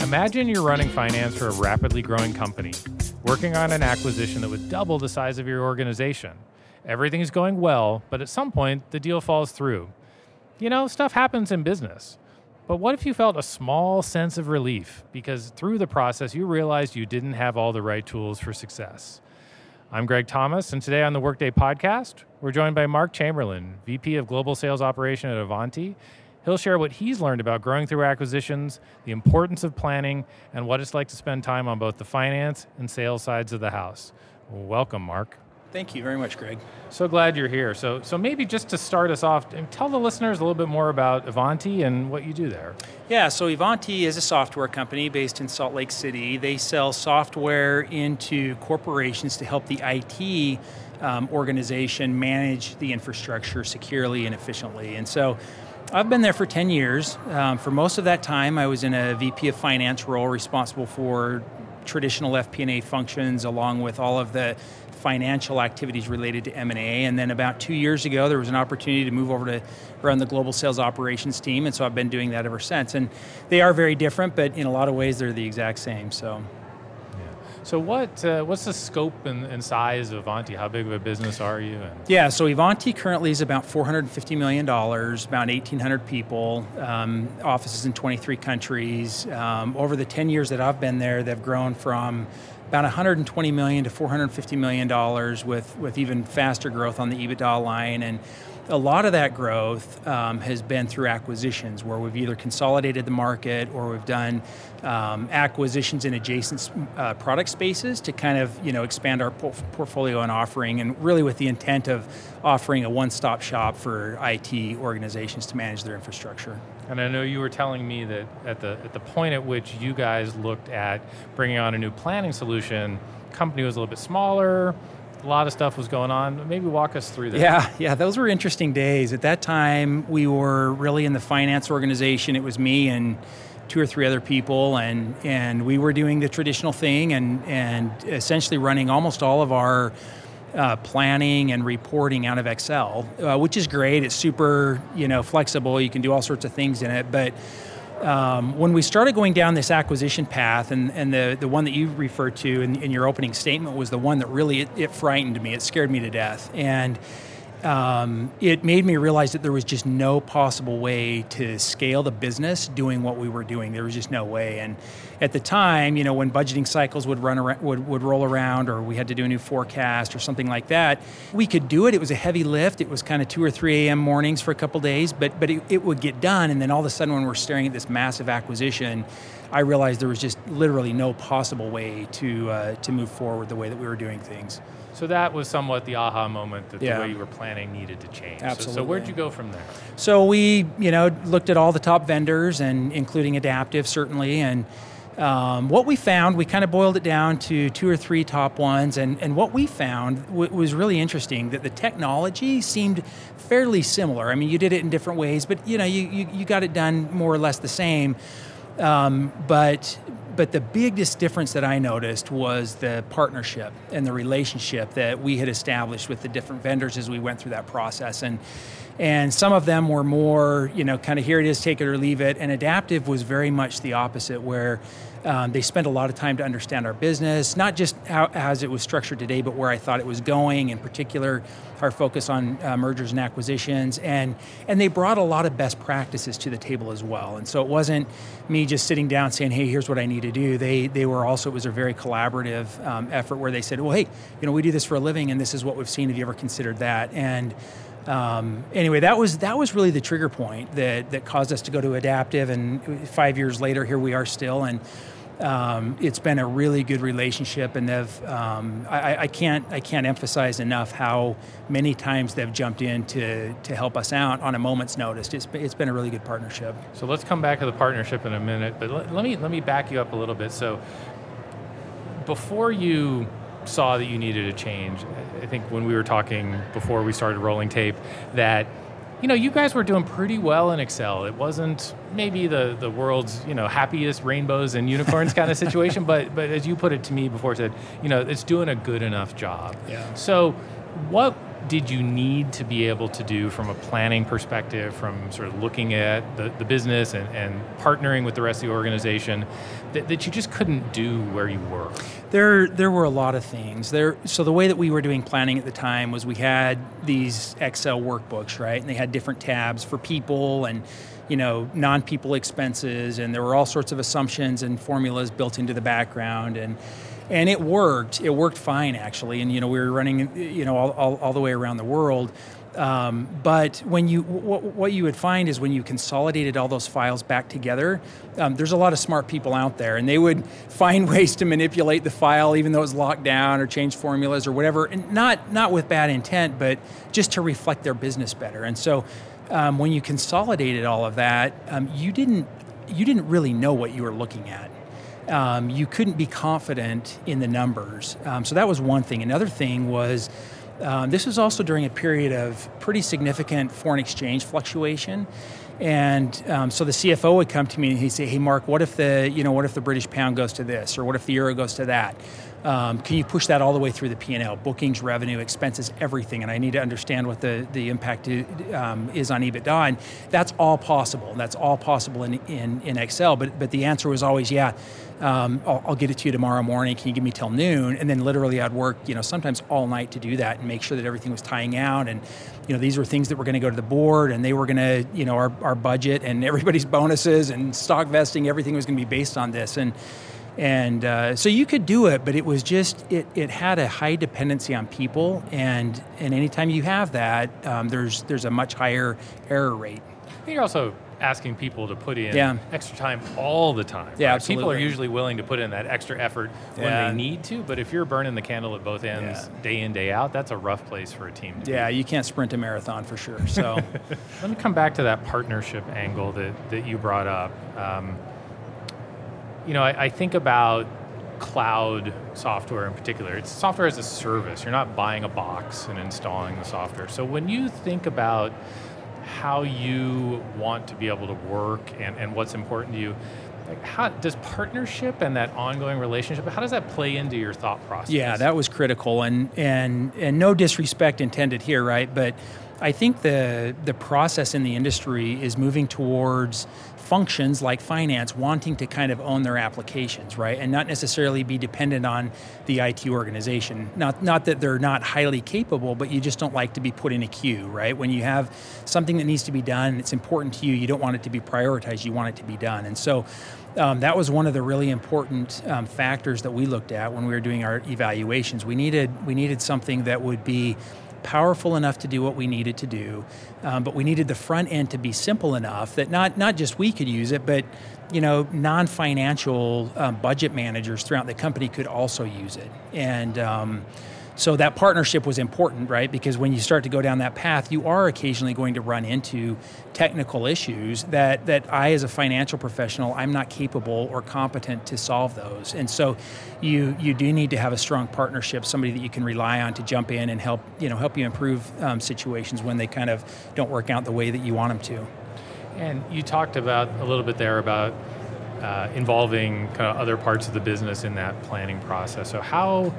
Imagine you're running finance for a rapidly growing company, working on an acquisition that would double the size of your organization. Everything's going well, but at some point, the deal falls through. You know, stuff happens in business. But what if you felt a small sense of relief because through the process you realized you didn't have all the right tools for success? I'm Greg Thomas, and today on the Workday podcast, we're joined by Mark Chamberlain, VP of Global Sales Operation at Ivanti. He'll share what he's learned about growing through acquisitions, the importance of planning, and what it's like to spend time on both the finance and sales sides of the house. Welcome, Mark. Thank you very much, Greg. So glad you're here. So, so maybe just to start us off, tell the listeners a little bit more about Ivanti and what you do there. Yeah, so Ivanti is a software company based in Salt Lake City. They sell software into corporations to help the IT um, organization manage the infrastructure securely and efficiently. And so I've been there for 10 years. Um, for most of that time, I was in a VP of finance role responsible for traditional FP&A functions along with all of the financial activities related to M&A and then about 2 years ago there was an opportunity to move over to run the global sales operations team and so I've been doing that ever since and they are very different but in a lot of ways they're the exact same so so what uh, what's the scope and, and, size of Ivanti? How big of a business are you? And yeah, so Ivanti currently is about $450 million, about 1,800 people, um, offices in 23 countries. Um, over the 10 years that I've been there, they've grown from about 120 million to 450 million dollars, with with even faster growth on the EBITDA line. And a lot of that growth um, has been through acquisitions where we've either consolidated the market or we've done um, acquisitions in adjacent uh, product spaces to kind of you know expand our po- portfolio and offering and really with the intent of offering a one-stop shop for IT organizations to manage their infrastructure. And I know you were telling me that at the at the point at which you guys looked at bringing on a new planning solution, company was a little bit smaller, a lot of stuff was going on. Maybe walk us through that. Yeah, yeah, those were interesting days. At that time, we were really in the finance organization. It was me and two or three other people, and and we were doing the traditional thing and and essentially running almost all of our uh, planning and reporting out of Excel, uh, which is great. It's super, you know, flexible. You can do all sorts of things in it, but um, when we started going down this acquisition path, and, and the, the one that you referred to in, in your opening statement was the one that really it, it frightened me. It scared me to death, and um, it made me realize that there was just no possible way to scale the business doing what we were doing. There was just no way. And at the time, you know, when budgeting cycles would run around, would, would roll around, or we had to do a new forecast or something like that, we could do it. It was a heavy lift. It was kind of two or three a.m. mornings for a couple days, but but it, it would get done. And then all of a sudden, when we're staring at this massive acquisition. I realized there was just literally no possible way to uh, to move forward the way that we were doing things. So that was somewhat the aha moment that yeah. the way you were planning needed to change. Absolutely. So, so, where'd you go from there? So we, you know, looked at all the top vendors and including Adaptive certainly, and um, what we found, we kind of boiled it down to two or three top ones, and, and what we found w- was really interesting that the technology seemed fairly similar. I mean, you did it in different ways, but you know, you, you, you got it done more or less the same. Um, but but the biggest difference that I noticed was the partnership and the relationship that we had established with the different vendors as we went through that process. And and some of them were more, you know, kind of here it is, take it or leave it. And adaptive was very much the opposite, where um, they spent a lot of time to understand our business, not just how as it was structured today, but where I thought it was going. In particular, our focus on uh, mergers and acquisitions, and and they brought a lot of best practices to the table as well. And so it wasn't me just sitting down saying, "Hey, here's what I need to do." They they were also it was a very collaborative um, effort where they said, "Well, hey, you know, we do this for a living, and this is what we've seen. Have you ever considered that?" And um, anyway, that was that was really the trigger point that that caused us to go to adaptive. And five years later, here we are still, and um, it's been a really good relationship. And they've um, I, I, can't I can't emphasize enough how many times they've jumped in to to help us out on a moment's notice. It's it's been a really good partnership. So let's come back to the partnership in a minute, but let, let me let me back you up a little bit. So before you saw that you needed a change. I think when we were talking before we started rolling tape, that you know you guys were doing pretty well in Excel. It wasn't maybe the the world's you know happiest rainbows and unicorns kind of situation, but but as you put it to me before, said you know it's doing a good enough job. Yeah. So what did you need to be able to do from a planning perspective, from sort of looking at the, the business and, and partnering with the rest of the organization that, that you just couldn't do where you were? There, there were a lot of things. There, so the way that we were doing planning at the time was we had these Excel workbooks, right? And they had different tabs for people and you know non-people expenses, and there were all sorts of assumptions and formulas built into the background and and it worked. It worked fine actually, and you know we were running you know all, all, all the way around the world. Um, but when you what, you would find is when you consolidated all those files back together, um, there's a lot of smart people out there, and they would find ways to manipulate the file, even though it's locked down or change formulas or whatever, and not not with bad intent, but just to reflect their business better. And so, um, when you consolidated all of that, um, you didn't you didn't really know what you were looking at um, you couldn't be confident in the numbers. Um, so that was one thing. Another thing was um, this was also during a period of pretty significant foreign exchange fluctuation. And um, so the CFO would come to me and he'd say, "Hey, Mark, what if the you know what if the British pound goes to this, or what if the euro goes to that? Um, can you push that all the way through the P&L, bookings, revenue, expenses, everything? And I need to understand what the the impact um, is on EBITDA, and that's all possible. That's all possible in in, in Excel. But but the answer was always, yeah, um, I'll, I'll, get it to you tomorrow morning. Can you give me till noon? And then literally I'd work, you know, sometimes all night to do that and make sure that everything was tying out. And, you know, these were things that were going to go to the board and they were going to, you know, our, our budget and everybody's bonuses and stock vesting, everything was going to be based on this. And, and uh, so you could do it, but it was just it, it had a high dependency on people, and and anytime you have that, um, there's there's a much higher error rate. You're also asking people to put in yeah. extra time all the time. Yeah, right? People are usually willing to put in that extra effort yeah. when they need to, but if you're burning the candle at both ends yeah. day in day out, that's a rough place for a team. yeah, be. you can't sprint a marathon for sure. So let me come back to that partnership angle that that you brought up. Um, you know, I, I think about cloud software in particular. It's software as a service. You're not buying a box and installing the software. So when you think about how you want to be able to work and, and what's important to you. Like how does partnership and that ongoing relationship how does that play into your thought process? Yeah, that was critical and and and no disrespect intended here, right? But I think the the process in the industry is moving towards functions like finance wanting to kind of own their applications, right? And not necessarily be dependent on the IT organization. Not not that they're not highly capable, but you just don't like to be put in a queue, right? When you have something that needs to be done, it's important to you, you don't want it to be prioritized, you want it to be done. And so um, that was one of the really important um, factors that we looked at when we were doing our evaluations. We needed we needed something that would be powerful enough to do what we needed to do, um, but we needed the front end to be simple enough that not not just we could use it, but you know non-financial um, budget managers throughout the company could also use it. And um, so that partnership was important, right? Because when you start to go down that path, you are occasionally going to run into technical issues that that I, as a financial professional, I'm not capable or competent to solve those. And so, you you do need to have a strong partnership, somebody that you can rely on to jump in and help you know help you improve um, situations when they kind of don't work out the way that you want them to. And you talked about a little bit there about uh, involving kind of other parts of the business in that planning process. So how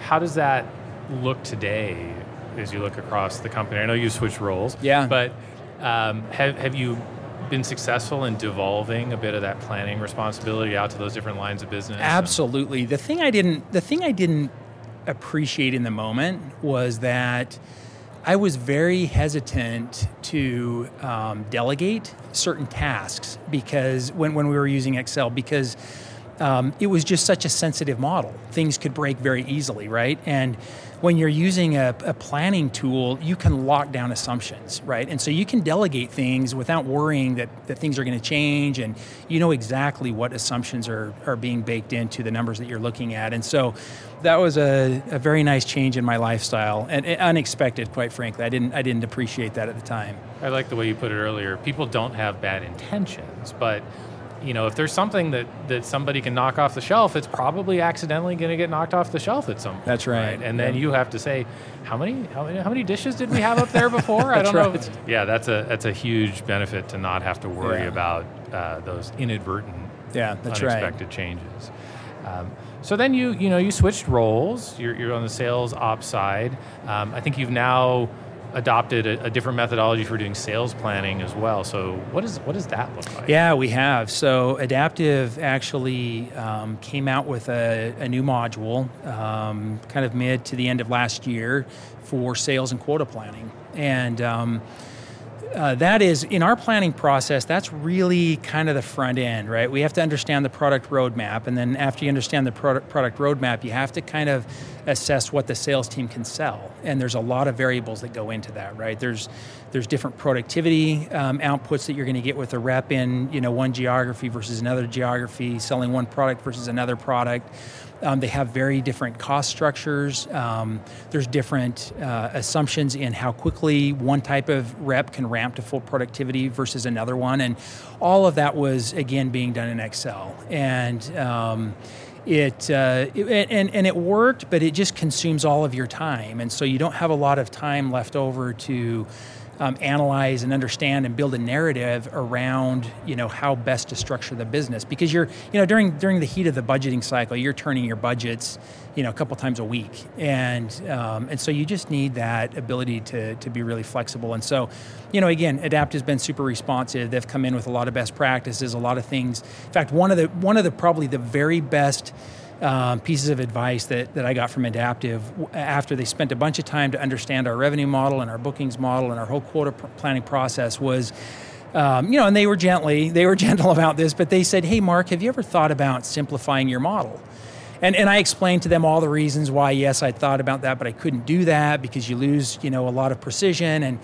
how does that look today as you look across the company? I know you switched roles. Yeah. But um, have, have you been successful in devolving a bit of that planning responsibility out to those different lines of business? Absolutely. The thing I didn't the thing I didn't appreciate in the moment was that I was very hesitant to um, delegate certain tasks because when, when we were using Excel because um, it was just such a sensitive model. Things could break very easily, right? And when you're using a, a, planning tool, you can lock down assumptions, right? And so you can delegate things without worrying that, that things are going to change and you know exactly what assumptions are, are being baked into the numbers that you're looking at. And so that was a, a very nice change in my lifestyle and unexpected, quite frankly. I didn't, I didn't appreciate that at the time. I like the way you put it earlier. People don't have bad intentions, but you know, if there's something that, that somebody can knock off the shelf, it's probably accidentally going to get knocked off the shelf at some point. That's right. right? And then you have to say, how many, how many how many dishes did we have up there before? I don't right. know. Yeah, that's a that's a huge benefit to not have to worry yeah. about uh, those inadvertent, yeah, that's unexpected right. changes. Um, So then you you know you switched roles. You're, you're on the sales ops side. Um, I think you've now adopted a, a, different methodology for doing sales planning as well. So what is what does that look like? Yeah, we have. So Adaptive actually um, came out with a, a new module, um, kind of mid to the end of last year, for sales and quota planning, and um, uh, that is in our planning process that's really kind of the front end right? We have to understand the product roadmap and then after you understand the product, product roadmap you have to kind of assess what the sales team can sell and there's a lot of variables that go into that right? There's there's different productivity um, outputs that you're going to get with a rep in you know one geography versus another geography selling one product versus another product um, they have very different cost structures. Um, there's different uh, assumptions in how quickly one type of rep can ramp to full productivity versus another one, and all of that was again being done in Excel. And um, it, uh, it, and and it worked, but it just consumes all of your time, and so you don't have a lot of time left over to um, analyze and understand and build a narrative around you know how best to structure the business. Because you're you know during during the heat of the budgeting cycle you're turning your budgets you know a couple times a week. And um, and so you just need that ability to to be really flexible. And so you know again adapt has been super responsive. They've come in with a lot of best practices a lot of things. In fact one of the one of the probably the very best um, pieces of advice that, that I got from Adaptive after they spent a bunch of time to understand our revenue model and our bookings model and our whole quota planning process was, um, you know, and they were gently, they were gentle about this, but they said, hey, Mark, have you ever thought about simplifying your model? And, and I explained to them all the reasons why, yes, I thought about that, but I couldn't do that because you lose, you know, a lot of precision. And,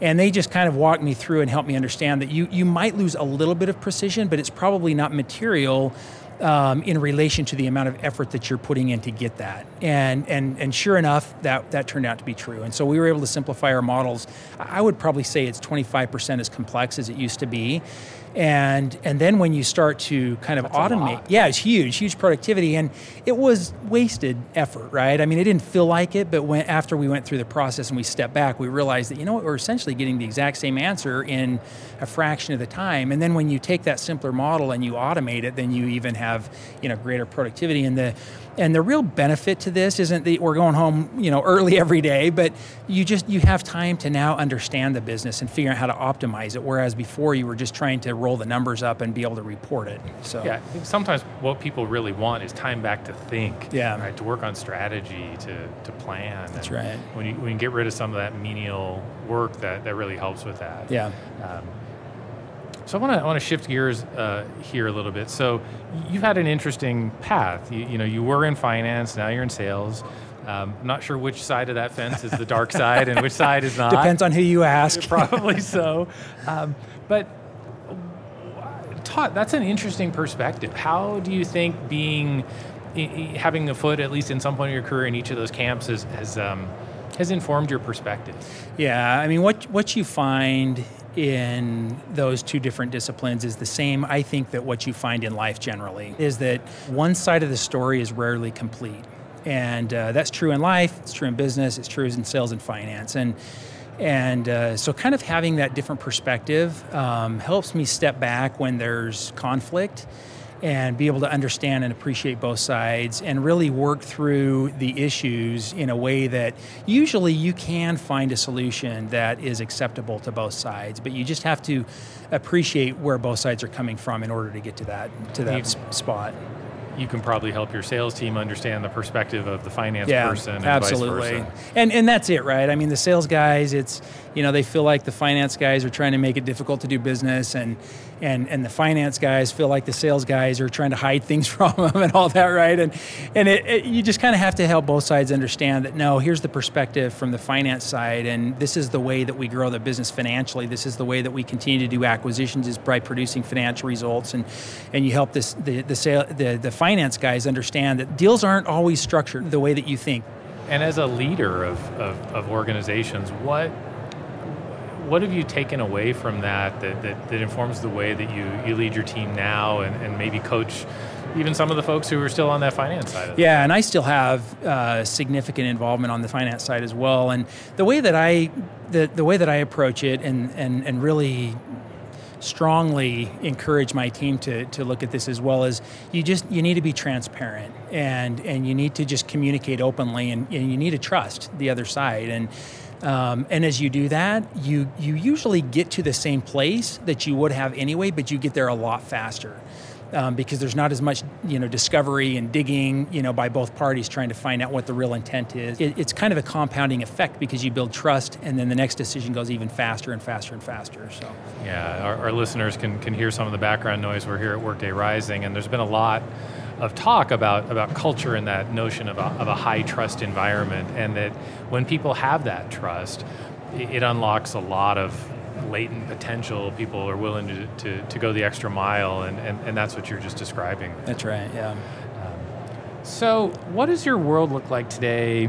and they just kind of walked me through and helped me understand that you, you might lose a little bit of precision, but it's probably not material um, in relation to the amount of effort that you're putting in to get that. And, and, and sure enough, that, that turned out to be true. And so we were able to simplify our models. I would probably say it's 25% as complex as it used to be and and then when you start to kind of That's automate yeah it's huge huge productivity. And it was wasted effort right? I mean it didn't feel like it but when after we went through the process and we stepped back we realized that you know what we're essentially getting the exact same answer in a fraction of the time. And then when you take that simpler model and you automate it then you even have you know greater productivity. And the and the real benefit to this isn't that we're going home you know early every day but you just you have time to now understand the business and figure out how to optimize it whereas before you were just trying to roll the numbers up and be able to report it so. Yeah sometimes what people really want is time back to think yeah. right to work on strategy to, to plan. That's right. when you, when you get rid of some of that menial work that, that really helps with that. Yeah. Um, so I want to I want to shift gears uh, here a little bit. So you've had an interesting path. You, you know, you were in finance, now you're in sales. Um, I'm not sure which side of that fence is the dark side and which side is not. Depends on who you ask. Probably so. Um, but that's an interesting perspective. How do you think being having a foot at least in some point of your career in each of those camps has has, um, has informed your perspective? Yeah, I mean, what what you find in those two different disciplines is the same, I think, that what you find in life generally is that one side of the story is rarely complete. And uh, that's true in life, it's true in business, it's true in sales and finance. And and uh, so, kind of having that different perspective um, helps me step back when there's conflict and be able to understand and appreciate both sides and really work through the issues in a way that usually you can find a solution that is acceptable to both sides but you just have to appreciate where both sides are coming from in order to get to that to that spot you can probably help your sales team understand the perspective of the finance yeah, person and absolutely. and and that's it right? I mean the sales guys it's you know they feel like the finance guys are trying to make it difficult to do business and and and the finance guys feel like the sales guys are trying to hide things from them and all that right? And and it, it, you just kind of have to help both sides understand that no here's the perspective from the finance side and this is the way that we grow the business financially. This is the way that we continue to do acquisitions is by producing financial results and and you help this the the sale the, the finance guys understand that deals aren't always structured the way that you think and as a leader of, of, of organizations what what have you taken away from that that, that, that informs the way that you, you lead your team now and, and maybe coach even some of the folks who are still on that finance side. yeah, and I still have uh, significant involvement on the finance side as well. And the way that I the, the way that I approach it and, and, and really strongly encourage my team to, to look at this as well as you just you need to be transparent and and you need to just communicate openly and, and you need to trust the other side. And um, and as you do that you you usually get to the same place that you would have anyway but you get there a lot faster um, because there's not as much you know discovery and digging you know by both parties trying to find out what the real intent is. It, it's kind of a compounding effect because you build trust, and then the next decision goes even faster and faster and faster. So yeah, our, our listeners can can hear some of the background noise. We're here at Workday Rising, and there's been a lot of talk about, about culture and that notion of a, of a high trust environment, and that when people have that trust, it, it unlocks a lot of latent potential, people are willing to, to, to go the extra mile, and, and, and that's what you're just describing. That's right, yeah. Um, so, what does your world look like today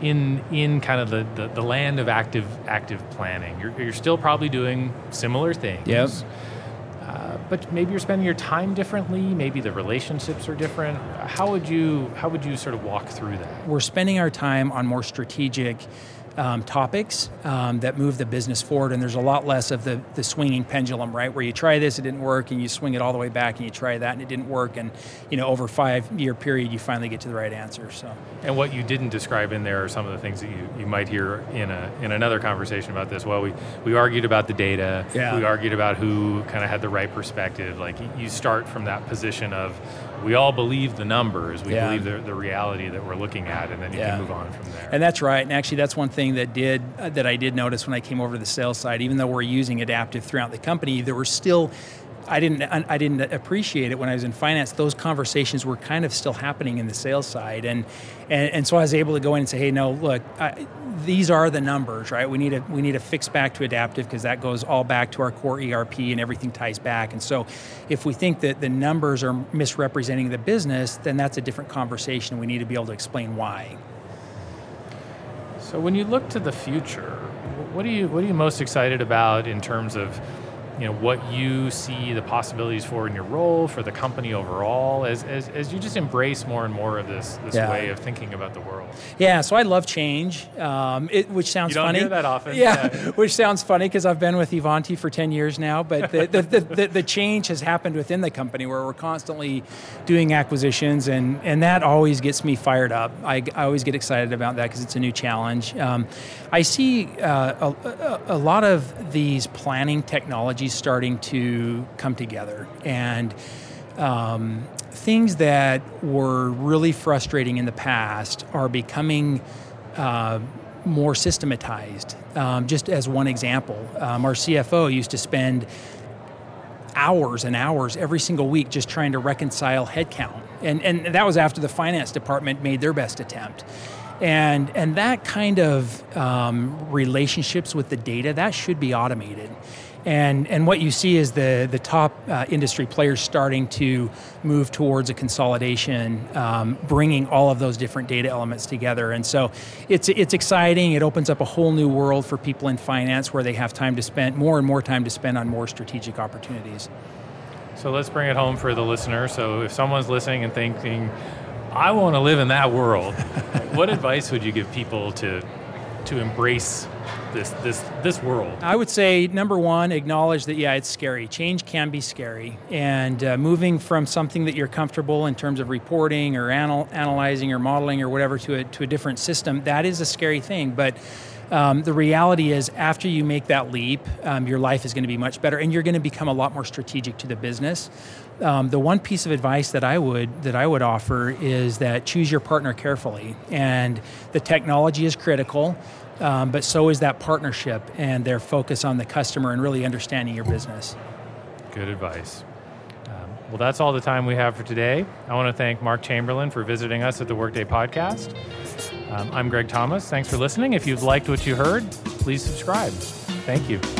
in, in kind of the, the, the land of active, active planning? You're, you're still probably doing similar things. Yes. Uh, but maybe you're spending your time differently. Maybe the relationships are different. How would you how would you sort of walk through that? We're spending our time on more strategic um, topics um, that move the business forward, and there's a lot less of the, the swinging pendulum, right? Where you try this, it didn't work, and you swing it all the way back, and you try that, and it didn't work, and you know, over five year period, you finally get to the right answer. So. And what you didn't describe in there are some of the things that you, you might hear in a in another conversation about this. Well, we we argued about the data. Yeah. We argued about who kind of had the right perspective. Like you start from that position of we all believe the numbers, we yeah. believe the, the reality that we're looking at, and then you yeah. can move on from there. And that's right. And actually, that's one thing that did uh, that I did notice when I came over to the sales side. Even though we're using adaptive throughout the company, there were still I didn't I didn't appreciate it when I was in finance. Those conversations were kind of still happening in the sales side, and and, and so I was able to go in and say, hey, no, look, I, these are the numbers, right? We need to we need to fix back to adaptive because that goes all back to our core ERP and everything ties back. And so, if we think that the numbers are misrepresenting the business, then that's a different conversation. We need to be able to explain why. So when you look to the future, what are you what are you most excited about in terms of you know what you see the possibilities for in your role for the company overall as, as, as you just embrace more and more of this this yeah. way of thinking about the world yeah so i love change um, it, which sounds you don't funny hear that often yeah, yeah. which sounds funny because i've been with Ivanti for 10 years now but the, the, the, the, the change has happened within the company where we're constantly doing acquisitions and, and that always gets me fired up i, I always get excited about that because it's a new challenge um, i see uh, a, a lot of these planning technologies starting to come together. And um, things that were really frustrating in the past are becoming uh, more systematized. Um, just as one example, um, our CFO used to spend hours and hours every single week just trying to reconcile headcount. And, and that was after the finance department made their best attempt. And, and that kind of um, relationships with the data, that should be automated. And, and what you see is the, the top uh, industry players starting to move towards a consolidation, um, bringing all of those different data elements together. And so it's, it's exciting. It opens up a whole new world for people in finance where they have time to spend, more and more time to spend on more strategic opportunities. So let's bring it home for the listener. So if someone's listening and thinking, I want to live in that world, what advice would you give people to, to embrace this this this world? I would say number one, acknowledge that yeah, it's scary. Change can be scary, and uh, moving from something that you're comfortable in terms of reporting or anal- analyzing or modeling or whatever to a to a different system, that is a scary thing. But um, the reality is, after you make that leap, um, your life is going to be much better, and you're going to become a lot more strategic to the business. Um, the one piece of advice that I would that I would offer is that choose your partner carefully, and the technology is critical. Um, but so is that partnership and their focus on the customer and really understanding your business. Good advice. Um, well, that's all the time we have for today. I want to thank Mark Chamberlain for visiting us at the Workday Podcast. Um, I'm Greg Thomas. Thanks for listening. If you've liked what you heard, please subscribe. Thank you.